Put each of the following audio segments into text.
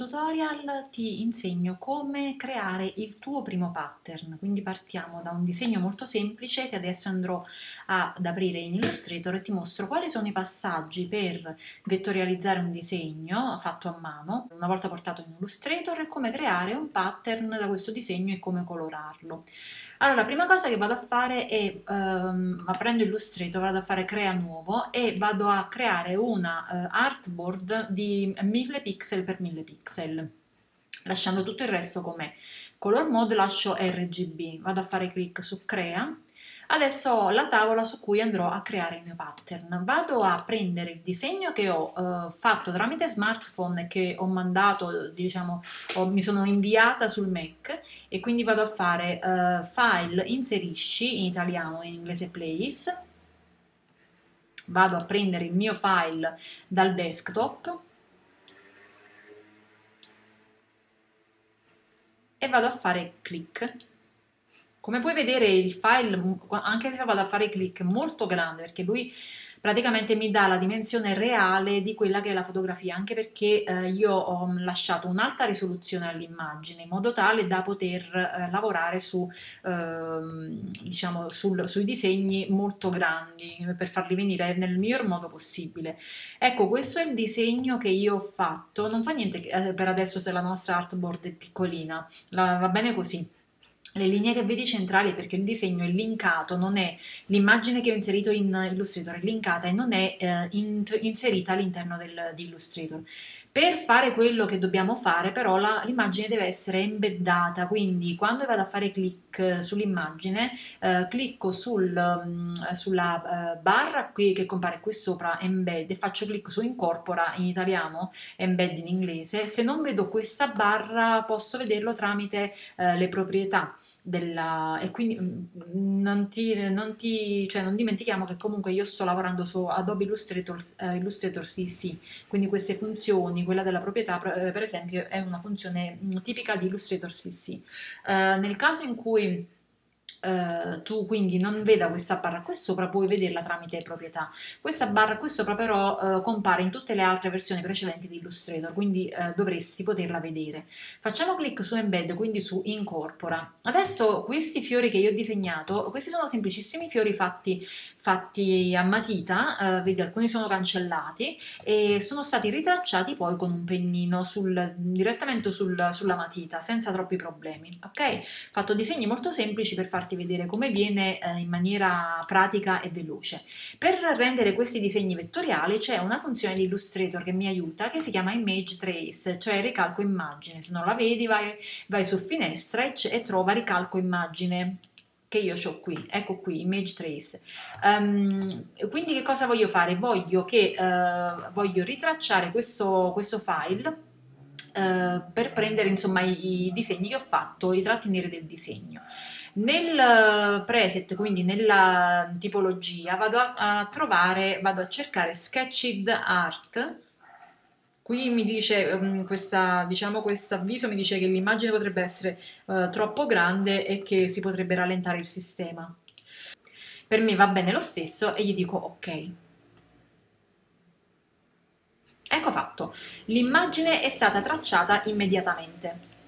Tutorial ti insegno come creare il tuo primo pattern, quindi partiamo da un disegno molto semplice che adesso andrò ad aprire in Illustrator e ti mostro quali sono i passaggi per vettorializzare un disegno fatto a mano, una volta portato in Illustrator, e come creare un pattern da questo disegno e come colorarlo. Allora, la prima cosa che vado a fare è, um, prendo Illustrator, vado a fare crea nuovo e vado a creare una uh, artboard di 1000 pixel per 1000 pixel, lasciando tutto il resto com'è. Color mode lascio RGB, vado a fare clic su crea Adesso ho la tavola su cui andrò a creare il mio pattern. Vado a prendere il disegno che ho eh, fatto tramite smartphone che ho mandato, diciamo, ho, mi sono inviata sul Mac e quindi vado a fare eh, file inserisci in italiano in inglese place. Vado a prendere il mio file dal desktop e vado a fare clic come puoi vedere il file, anche se vado a fare clic, è molto grande perché lui praticamente mi dà la dimensione reale di quella che è la fotografia, anche perché eh, io ho lasciato un'alta risoluzione all'immagine in modo tale da poter eh, lavorare su, eh, diciamo, sul, sui disegni molto grandi per farli venire nel miglior modo possibile. Ecco, questo è il disegno che io ho fatto, non fa niente eh, per adesso se la nostra artboard è piccolina, la, va bene così le linee che vedi centrali perché il disegno è linkato, non è l'immagine che ho inserito in Illustrator è linkata e non è eh, in, inserita all'interno di Illustrator. Per fare quello che dobbiamo fare però l'immagine deve essere embeddata, quindi quando vado a fare clic sull'immagine eh, clicco sul, mm, sulla uh, barra qui che compare qui sopra embed e faccio clic su incorpora in italiano, embed in inglese, se non vedo questa barra posso vederlo tramite uh, le proprietà della, e quindi mm, non, ti, non, ti, cioè non dimentichiamo che comunque io sto lavorando su Adobe Illustrator, uh, Illustrator CC, quindi queste funzioni, quella della proprietà per esempio è una funzione mm, tipica di Illustrator CC. Eh, nel caso in cui Uh, tu quindi non veda questa barra qui sopra, puoi vederla tramite proprietà. Questa barra qui sopra però uh, compare in tutte le altre versioni precedenti di Illustrator, quindi uh, dovresti poterla vedere. Facciamo clic su Embed, quindi su Incorpora. Adesso questi fiori che io ho disegnato, questi sono semplicissimi fiori fatti, fatti a matita, vedi alcuni sono cancellati e sono stati ritracciati poi con un pennino sul, direttamente sul, sulla matita, senza troppi problemi, ok? Fatto disegni molto semplici per farti farti vedere come viene eh, in maniera pratica e veloce. Per rendere questi disegni vettoriali c'è una funzione di Illustrator che mi aiuta che si chiama Image Trace, cioè ricalco immagine. Se non la vedi vai, vai su finestra e, e trova ricalco immagine che io ho qui, ecco qui, image trace. Um, quindi che cosa voglio fare? Voglio, che, uh, voglio ritracciare questo, questo file uh, per prendere insomma i, i, disegni che ho fatto, i tratti neri del disegno. Nel eh, preset, quindi nella tipologia, vado a, a trovare, vado a cercare Sketched Art. Qui mi dice, um, questa, diciamo, questo avviso mi dice che l'immagine potrebbe essere uh, troppo grande e che si potrebbe rallentare il sistema. Per me va bene lo stesso e gli dico ok. Ecco fatto, l'immagine è stata tracciata immediatamente.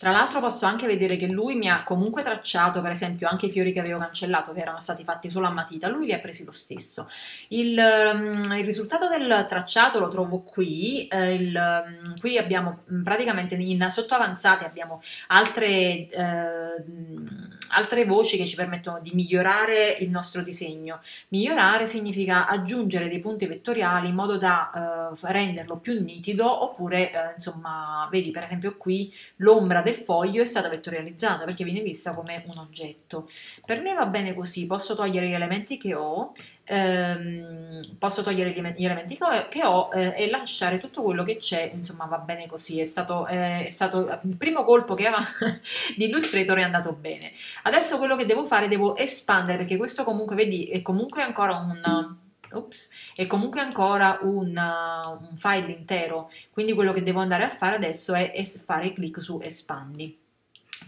Tra l'altro posso anche vedere che lui mi ha comunque tracciato, per esempio, anche i fiori che avevo cancellato, che erano stati fatti solo a matita, lui li ha presi lo stesso. Il, um, il risultato del tracciato lo trovo qui, eh, il, um, qui abbiamo praticamente in sotto avanzate abbiamo altre... Eh, altre voci che ci permettono di migliorare il nostro disegno. Migliorare significa aggiungere dei punti vettoriali in modo da eh, renderlo più nitido oppure, eh, insomma, vedi per esempio qui l'ombra del foglio è stata vettorializzata perché viene vista come un oggetto. Per me va bene così, posso togliere gli elementi che ho ehm, posso togliere gli elementi che ho eh, e lasciare tutto quello che c'è, insomma va bene così, è stato, eh, è stato il primo colpo che aveva di Illustrator è andato bene. Adesso quello che devo fare, devo espandere, perché questo comunque, vedi, è comunque ancora un... Ops, è comunque ancora un, un file intero, quindi quello che devo andare a fare adesso è, è fare clic su espandi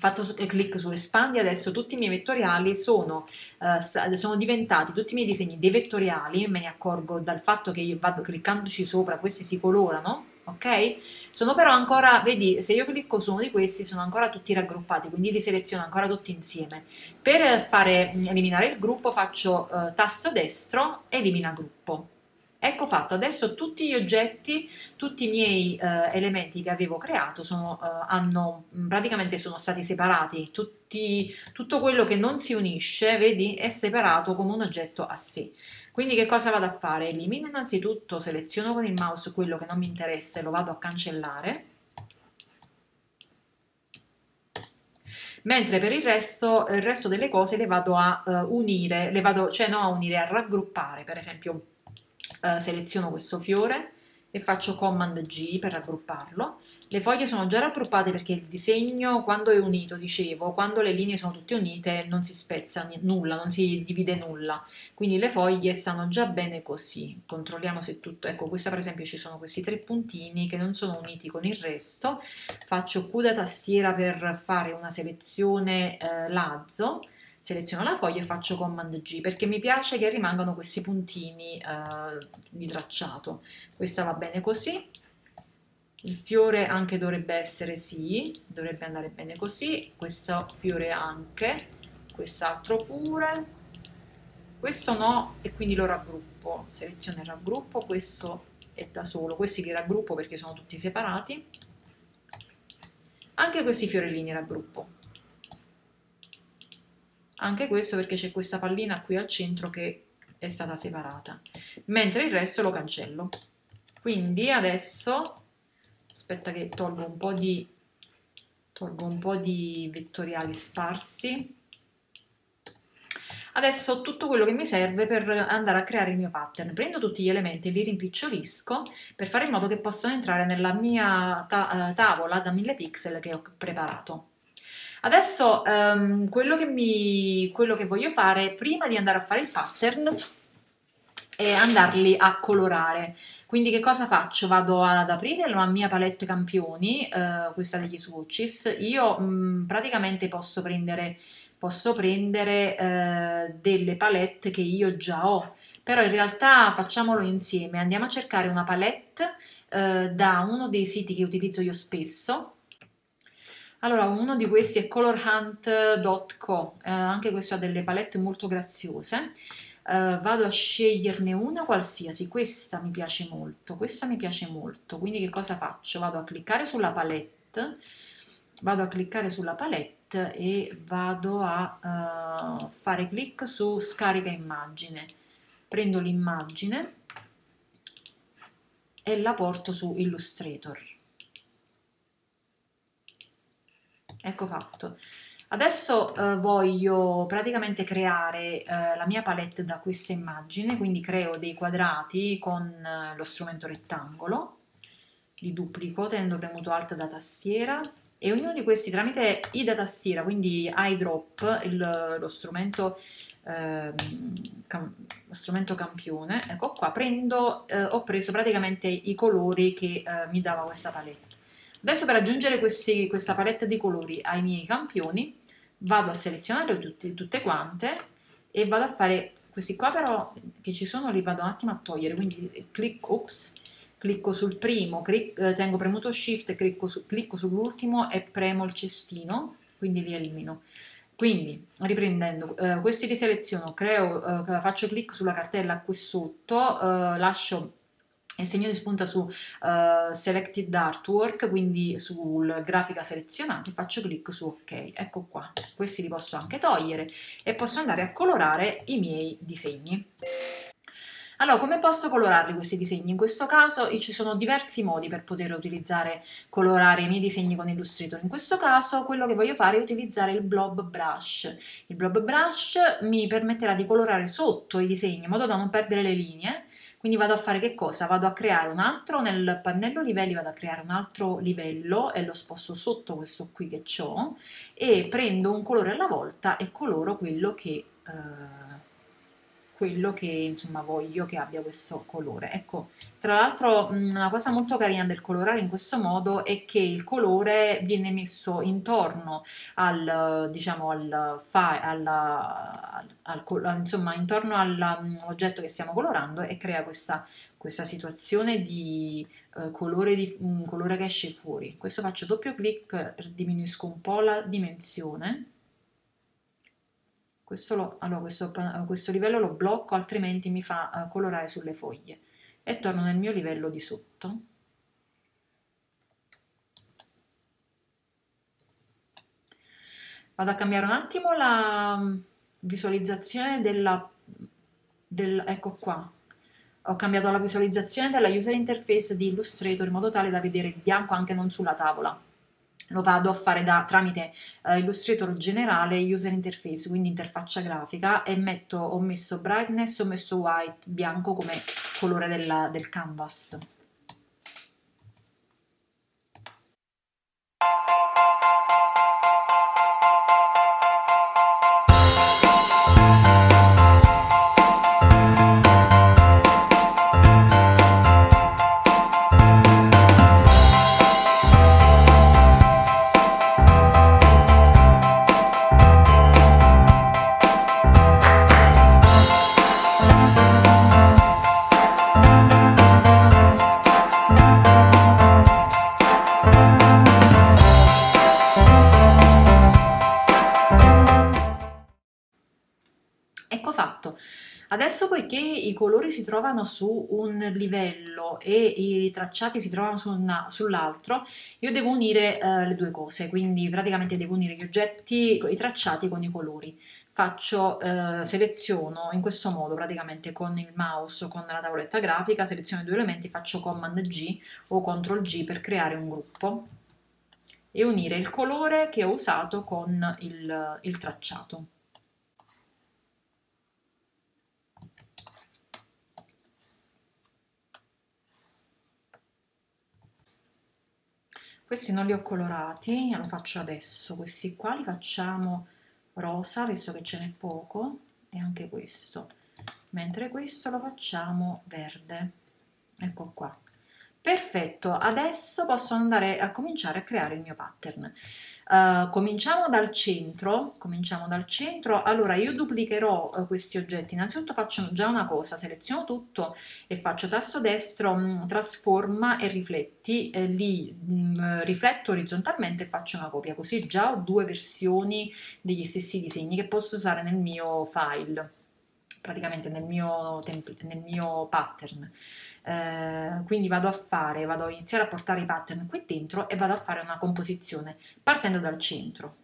fatto clic su espandi, adesso tutti i miei vettoriali sono, uh, sono, diventati, tutti i miei disegni dei vettoriali, me ne accorgo dal fatto che io vado cliccandoci sopra, questi si colorano, ok? Sono però ancora, vedi, se io clicco su uno di questi sono ancora tutti raggruppati, quindi li seleziono ancora tutti insieme. Per fare, eliminare il gruppo faccio eh, tasto destro, elimina gruppo. Ecco fatto, adesso tutti gli oggetti, tutti i miei eh, elementi che avevo creato sono, eh, hanno, praticamente sono stati separati, tutti, tutto quello che non si unisce, vedi, è separato come un oggetto a sé. Quindi che cosa vado a fare? Elimino innanzitutto, seleziono con il mouse quello che non mi interessa e lo vado a cancellare. Mentre per il resto, il resto delle cose le vado a uh, unire, le vado, cioè no a unire, a raggruppare, per esempio eh, seleziono questo fiore e faccio Command G per raggrupparlo. Le foglie sono già raggruppate perché il disegno, quando è unito, dicevo, quando le linee sono tutte unite non si spezza nulla, non si divide nulla. Quindi le foglie stanno già bene così. Controlliamo se tutto... Ecco, questa per esempio ci sono questi tre puntini che non sono uniti con il resto. Faccio Q da tastiera per fare una selezione eh, lazzo seleziono la foglia e faccio Command G perché mi piace che rimangano questi puntini eh, di tracciato. Questa va bene così. Il fiore anche dovrebbe essere sì, dovrebbe andare bene così. Questo fiore anche, quest'altro pure. Questo no e quindi lo raggruppo. Seleziono e raggruppo, questo è da solo. Questi li raggruppo perché sono tutti separati. Anche questi fiorellini raggruppo anche questo perché c'è questa pallina qui al centro che è stata separata, mentre il resto lo cancello. Quindi adesso, aspetta che tolgo un po' di, tolgo un po' di vettoriali sparsi, Adesso tutto quello che mi serve per andare a creare il mio pattern. Prendo tutti gli elementi e li rimpicciolisco per fare in modo che possano entrare nella mia ta eh, tavola da 1000 pixel che ho preparato. Adesso um, quello, che mi, quello che voglio fare prima di andare a fare il pattern è andarli a colorare. Quindi che cosa faccio? Vado ad aprire la mia palette campioni, uh, questa degli swatches. Io mh, praticamente posso prendere, posso prendere uh, delle palette che io già ho, però in realtà facciamolo insieme. Andiamo a cercare una palette uh, da uno dei siti che utilizzo io spesso, allora, uno di questi è colorhunt.co, eh, anche questo ha delle palette molto graziose. Uh, vado a sceglierne una qualsiasi, questa mi piace molto, questa mi piace molto, quindi che cosa faccio? Vado a cliccare sulla palette, vado a cliccare sulla palette e vado a uh, fare clic su scarica immagine, prendo l'immagine e la porto su Illustrator. Ecco fatto. Adesso eh, voglio praticamente creare eh, la mia palette da questa immagine, quindi creo dei quadrati con eh, lo strumento rettangolo, li duplico tenendo premuto Alt da tastiera e ognuno di questi tramite I da tastiera, quindi iDrop, il, lo, strumento, ehm, cam, lo strumento campione, ecco qua, prendo, eh, ho preso praticamente i colori che eh, mi dava questa palette. Adesso per aggiungere questi, questa palette di colori ai miei campioni vado a selezionare tutti, tutte quante e vado a fare questi qua però che ci sono li vado un attimo a togliere quindi clic, ops, clicco sul primo, clic, eh, tengo premuto shift, clicco, su, clicco sull'ultimo e premo il cestino quindi li elimino. Quindi riprendendo eh, questi li seleziono creo, eh, faccio clic sulla cartella qui sotto eh, lascio il segno di spunta su uh, Selected Artwork, quindi sul grafica selezionata, faccio clic su OK. Ecco qua, questi li posso anche togliere e posso andare a colorare i miei disegni. Allora, come posso colorarli questi disegni? In questo caso ci sono diversi modi per poter utilizzare, colorare i miei disegni con Illustrator. In questo caso quello che voglio fare è utilizzare il blob brush. Il blob brush mi permetterà di colorare sotto i disegni in modo da non perdere le linee quindi vado a fare che cosa? Vado a creare un altro, nel pannello livelli vado a creare un altro livello e lo sposto sotto questo qui che ho e prendo un colore alla volta e coloro quello che, eh, quello che insomma voglio che abbia questo colore. Ecco, tra l'altro una cosa molto carina del colorare in questo modo è che il colore viene messo intorno al, diciamo, al, al, al, al insomma, intorno all'oggetto che stiamo colorando e crea questa, questa situazione di, uh, colore di um, colore che esce fuori. Questo faccio doppio clic, diminuisco un po' la dimensione questo, lo, allora, questo, questo livello lo blocco, altrimenti mi fa uh, colorare sulle foglie. E torno nel mio livello di sotto. Vado a cambiare un attimo la mm, visualizzazione della... Del, ecco qua, ho cambiato la visualizzazione della user interface di Illustrator in modo tale da vedere il bianco anche non sulla tavola lo vado a fare da, tramite uh, Illustrator generale user interface, quindi interfaccia grafica e metto, ho messo brightness, ho messo white, bianco come colore della, del canvas. Adesso poiché i colori si trovano su un livello e i tracciati si trovano su sull'altro, io devo unire eh, le due cose, quindi praticamente devo unire gli oggetti, i tracciati con i colori. Faccio, eh, seleziono in questo modo praticamente con il mouse o con la tavoletta grafica, seleziono i due elementi, faccio Command G o Ctrl G per creare un gruppo e unire il colore che ho usato con il, il tracciato. Questi non li ho colorati lo faccio adesso. Questi qua li facciamo rosa visto che ce n'è poco e anche questo. Mentre questo lo facciamo verde. Ecco qua perfetto adesso posso andare a cominciare a creare il mio pattern. Uh, cominciamo dal centro, cominciamo dal centro, allora io duplicherò uh, questi oggetti, innanzitutto faccio già una cosa, seleziono tutto e faccio tasto destro, mh, mm, trasforma e rifletti, e li mh, mm, rifletto orizzontalmente e faccio una copia, così già ho due versioni degli stessi disegni che posso usare nel mio file, praticamente nel mio, nel mio pattern. Eh, quindi vado a fare, vado a iniziare a portare i pattern qui dentro e vado a fare una composizione partendo dal centro.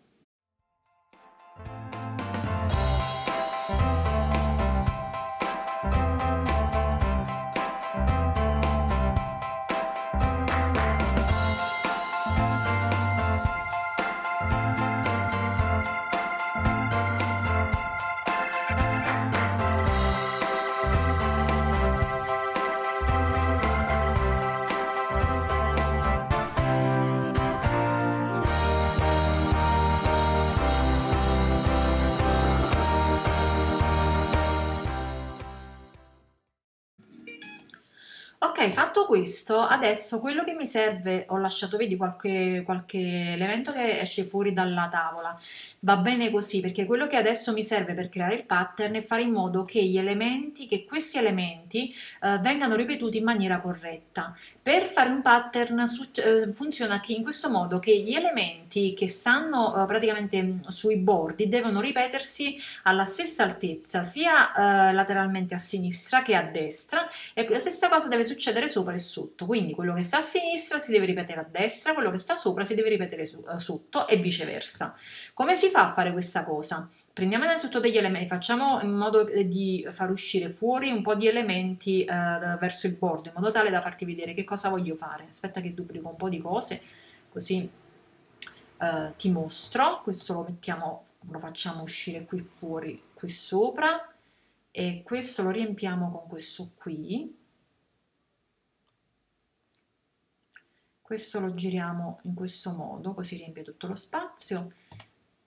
Fatto questo, adesso quello che mi serve, ho lasciato, vedi, qualche, qualche elemento che esce fuori dalla tavola, va bene così, perché quello che adesso mi serve per creare il pattern è fare in modo che gli elementi, che questi elementi eh, vengano ripetuti in maniera corretta. Per fare un pattern su, eh, funziona in questo modo che gli elementi che stanno eh, praticamente mm, sui bordi devono ripetersi alla stessa altezza, sia eh, lateralmente a sinistra che a destra, e la stessa cosa deve succedere succedere sopra e sotto, quindi quello che sta a sinistra si deve ripetere a destra, quello che sta sopra si deve ripetere su, uh, sotto e viceversa. Come si fa a fare questa cosa? Prendiamo innanzitutto degli elementi, facciamo in modo di far uscire fuori un po' di elementi uh, verso il bordo, in modo tale da farti vedere che cosa voglio fare. Aspetta che duplico un po' di cose, così uh, ti mostro. Questo lo mettiamo, lo facciamo uscire qui fuori, qui sopra, e questo lo riempiamo con questo qui questo lo giriamo in questo modo così riempie tutto lo spazio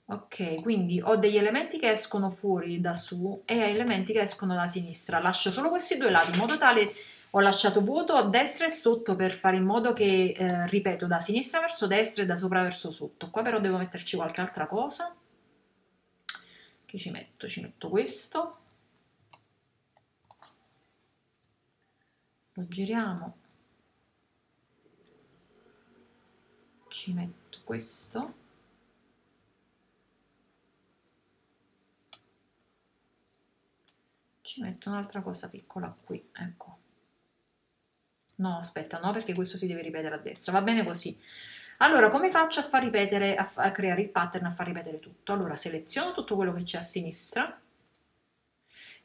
Ok, quindi ho degli elementi che escono fuori da su e elementi che escono da sinistra. Lascio solo questi due lati in modo tale ho lasciato vuoto a destra e sotto per fare in modo che, eh, ripeto, da sinistra verso destra e da sopra verso sotto. Qua però devo metterci qualche altra cosa. Che ci metto? Ci metto questo. Lo giriamo. Ci metto questo. Ci metto un'altra cosa piccola qui, ecco. No, aspetta, no, perché questo si deve ripetere a destra. Va bene così. Allora, come faccio a far ripetere, a, a creare il pattern, a far ripetere tutto? Allora, seleziono tutto quello che c'è a sinistra,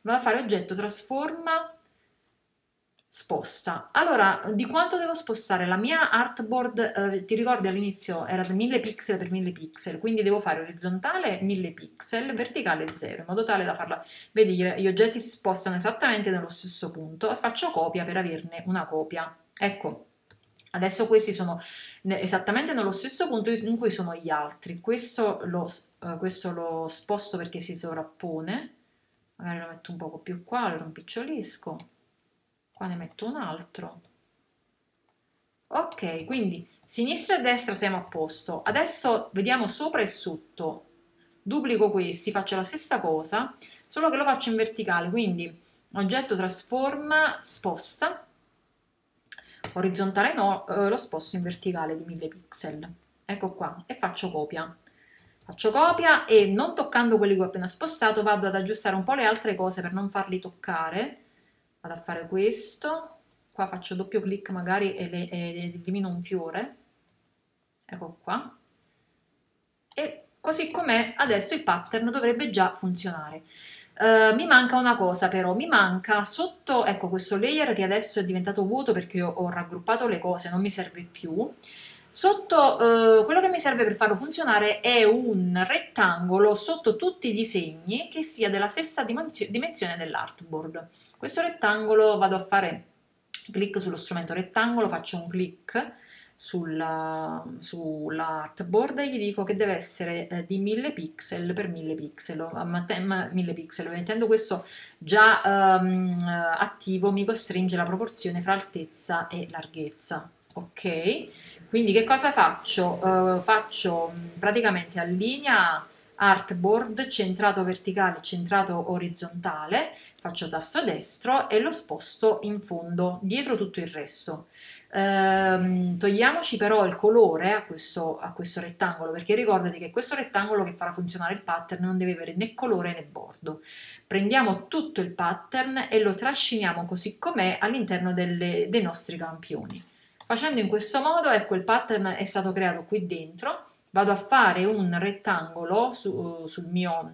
vado a fare oggetto, trasforma, sposta. Allora, di quanto devo spostare? La mia artboard, eh, ti ricordi all'inizio, era da 1000 pixel per 1000 pixel, quindi devo fare orizzontale 1000 pixel, verticale 0, in modo tale da farla, vedi, gli oggetti si spostano esattamente nello stesso punto e faccio copia per averne una copia. Ecco, adesso questi sono esattamente nello stesso punto in cui sono gli altri. Questo lo, uh, questo lo sposto perché si sovrappone, magari lo metto un poco più qua, lo rimpicciolisco qua ne metto un altro. Ok quindi sinistra e destra siamo a posto. Adesso vediamo sopra e sotto. Duplico questi faccio la stessa cosa solo che lo faccio in verticale. Quindi oggetto trasforma sposta. Orizzontale no eh, lo sposto in verticale di 1000 pixel. Ecco qua e faccio copia. Faccio copia e non toccando quelli che ho appena spostato vado ad aggiustare un po' le altre cose per non farli toccare vado a fare questo, qua faccio doppio clic magari e, le, e elimino un fiore, ecco qua, e così com'è adesso il pattern dovrebbe già funzionare. Uh, mi manca una cosa però, mi manca sotto, ecco questo layer che adesso è diventato vuoto perché ho, ho raggruppato le cose, non mi serve più, Sotto uh, quello che mi serve per farlo funzionare è un rettangolo sotto tutti i disegni che sia della stessa dimensione dell'artboard. Questo rettangolo vado a fare clic sullo strumento rettangolo, faccio un clic sull'artboard sull e gli dico che deve essere eh, di 1000 pixel per 1000 pixel, ma 1000 pixel, mettendo questo già um, attivo mi costringe la proporzione fra altezza e larghezza, ok? Quindi che cosa faccio? Uh, faccio praticamente a linea artboard centrato verticale, centrato orizzontale, faccio tasto destro e lo sposto in fondo, dietro tutto il resto. Ehm, togliamoci però il colore a questo, a questo rettangolo perché ricordati che questo rettangolo che farà funzionare il pattern non deve avere né colore né bordo. Prendiamo tutto il pattern e lo trasciniamo così com'è all'interno dei nostri campioni. Facendo in questo modo, ecco il pattern è stato creato qui dentro, vado a fare un rettangolo su, sul mio,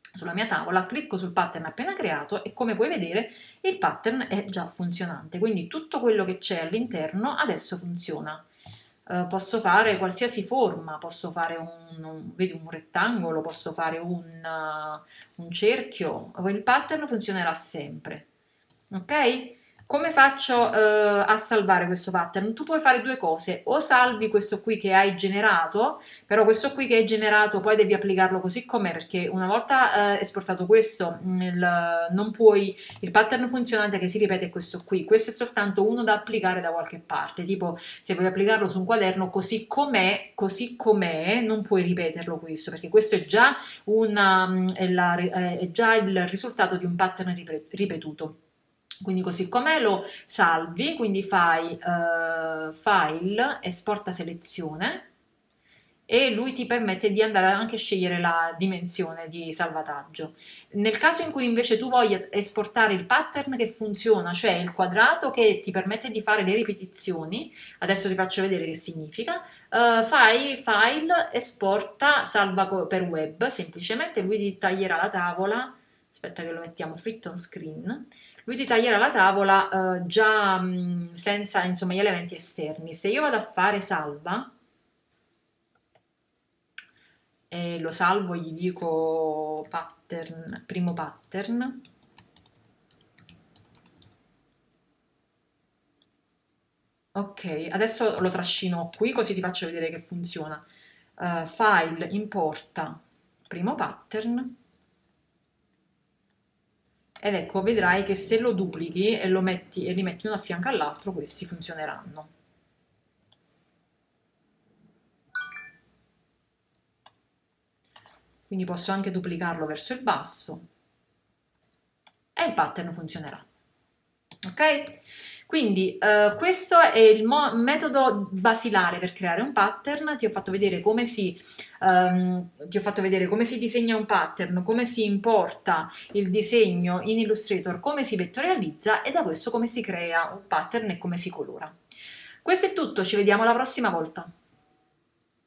sulla mia tavola, clicco sul pattern appena creato e come puoi vedere il pattern è già funzionante, quindi tutto quello che c'è all'interno adesso funziona. Uh, posso fare qualsiasi forma, posso fare un, un, vedi, un rettangolo, posso fare un, uh, un cerchio, il pattern funzionerà sempre. Ok? Come faccio eh, a salvare questo pattern? Tu puoi fare due cose, o salvi questo qui che hai generato, però questo qui che hai generato poi devi applicarlo così com'è, perché una volta eh, esportato questo, mm, il, non puoi, il pattern funzionante che si ripete è questo qui, questo è soltanto uno da applicare da qualche parte, tipo se vuoi applicarlo su un quaderno così com'è, così com'è, non puoi ripeterlo questo, perché questo è già, una, mm, è la, è già il risultato di un pattern ripetuto. Quindi così come lo salvi, quindi fai uh, file, esporta selezione e lui ti permette di andare anche a scegliere la dimensione di salvataggio. Nel caso in cui invece tu voglia esportare il pattern che funziona, cioè il quadrato che ti permette di fare le ripetizioni, adesso ti faccio vedere che significa, uh, fai file, esporta, salva per web, semplicemente lui ti taglierà la tavola, aspetta che lo mettiamo fit on screen, lui ti taglierà la tavola uh, già mh, mm, senza insomma, gli elementi esterni. Se io vado a fare salva e lo salvo, gli dico pattern, primo pattern, Ok, adesso lo trascino qui così ti faccio vedere che funziona. Uh, file, importa, primo pattern ed ecco vedrai che se lo duplichi e lo metti e li metti uno a fianco all'altro questi funzioneranno. Quindi posso anche duplicarlo verso il basso. E il pattern funzionerà ok? Quindi eh, questo è il metodo basilare per creare un pattern, ti ho fatto vedere come si, um, ti ho fatto vedere come si disegna un pattern, come si importa il disegno in Illustrator, come si vettorializza e da questo come si crea un pattern e come si colora. Questo è tutto, ci vediamo la prossima volta.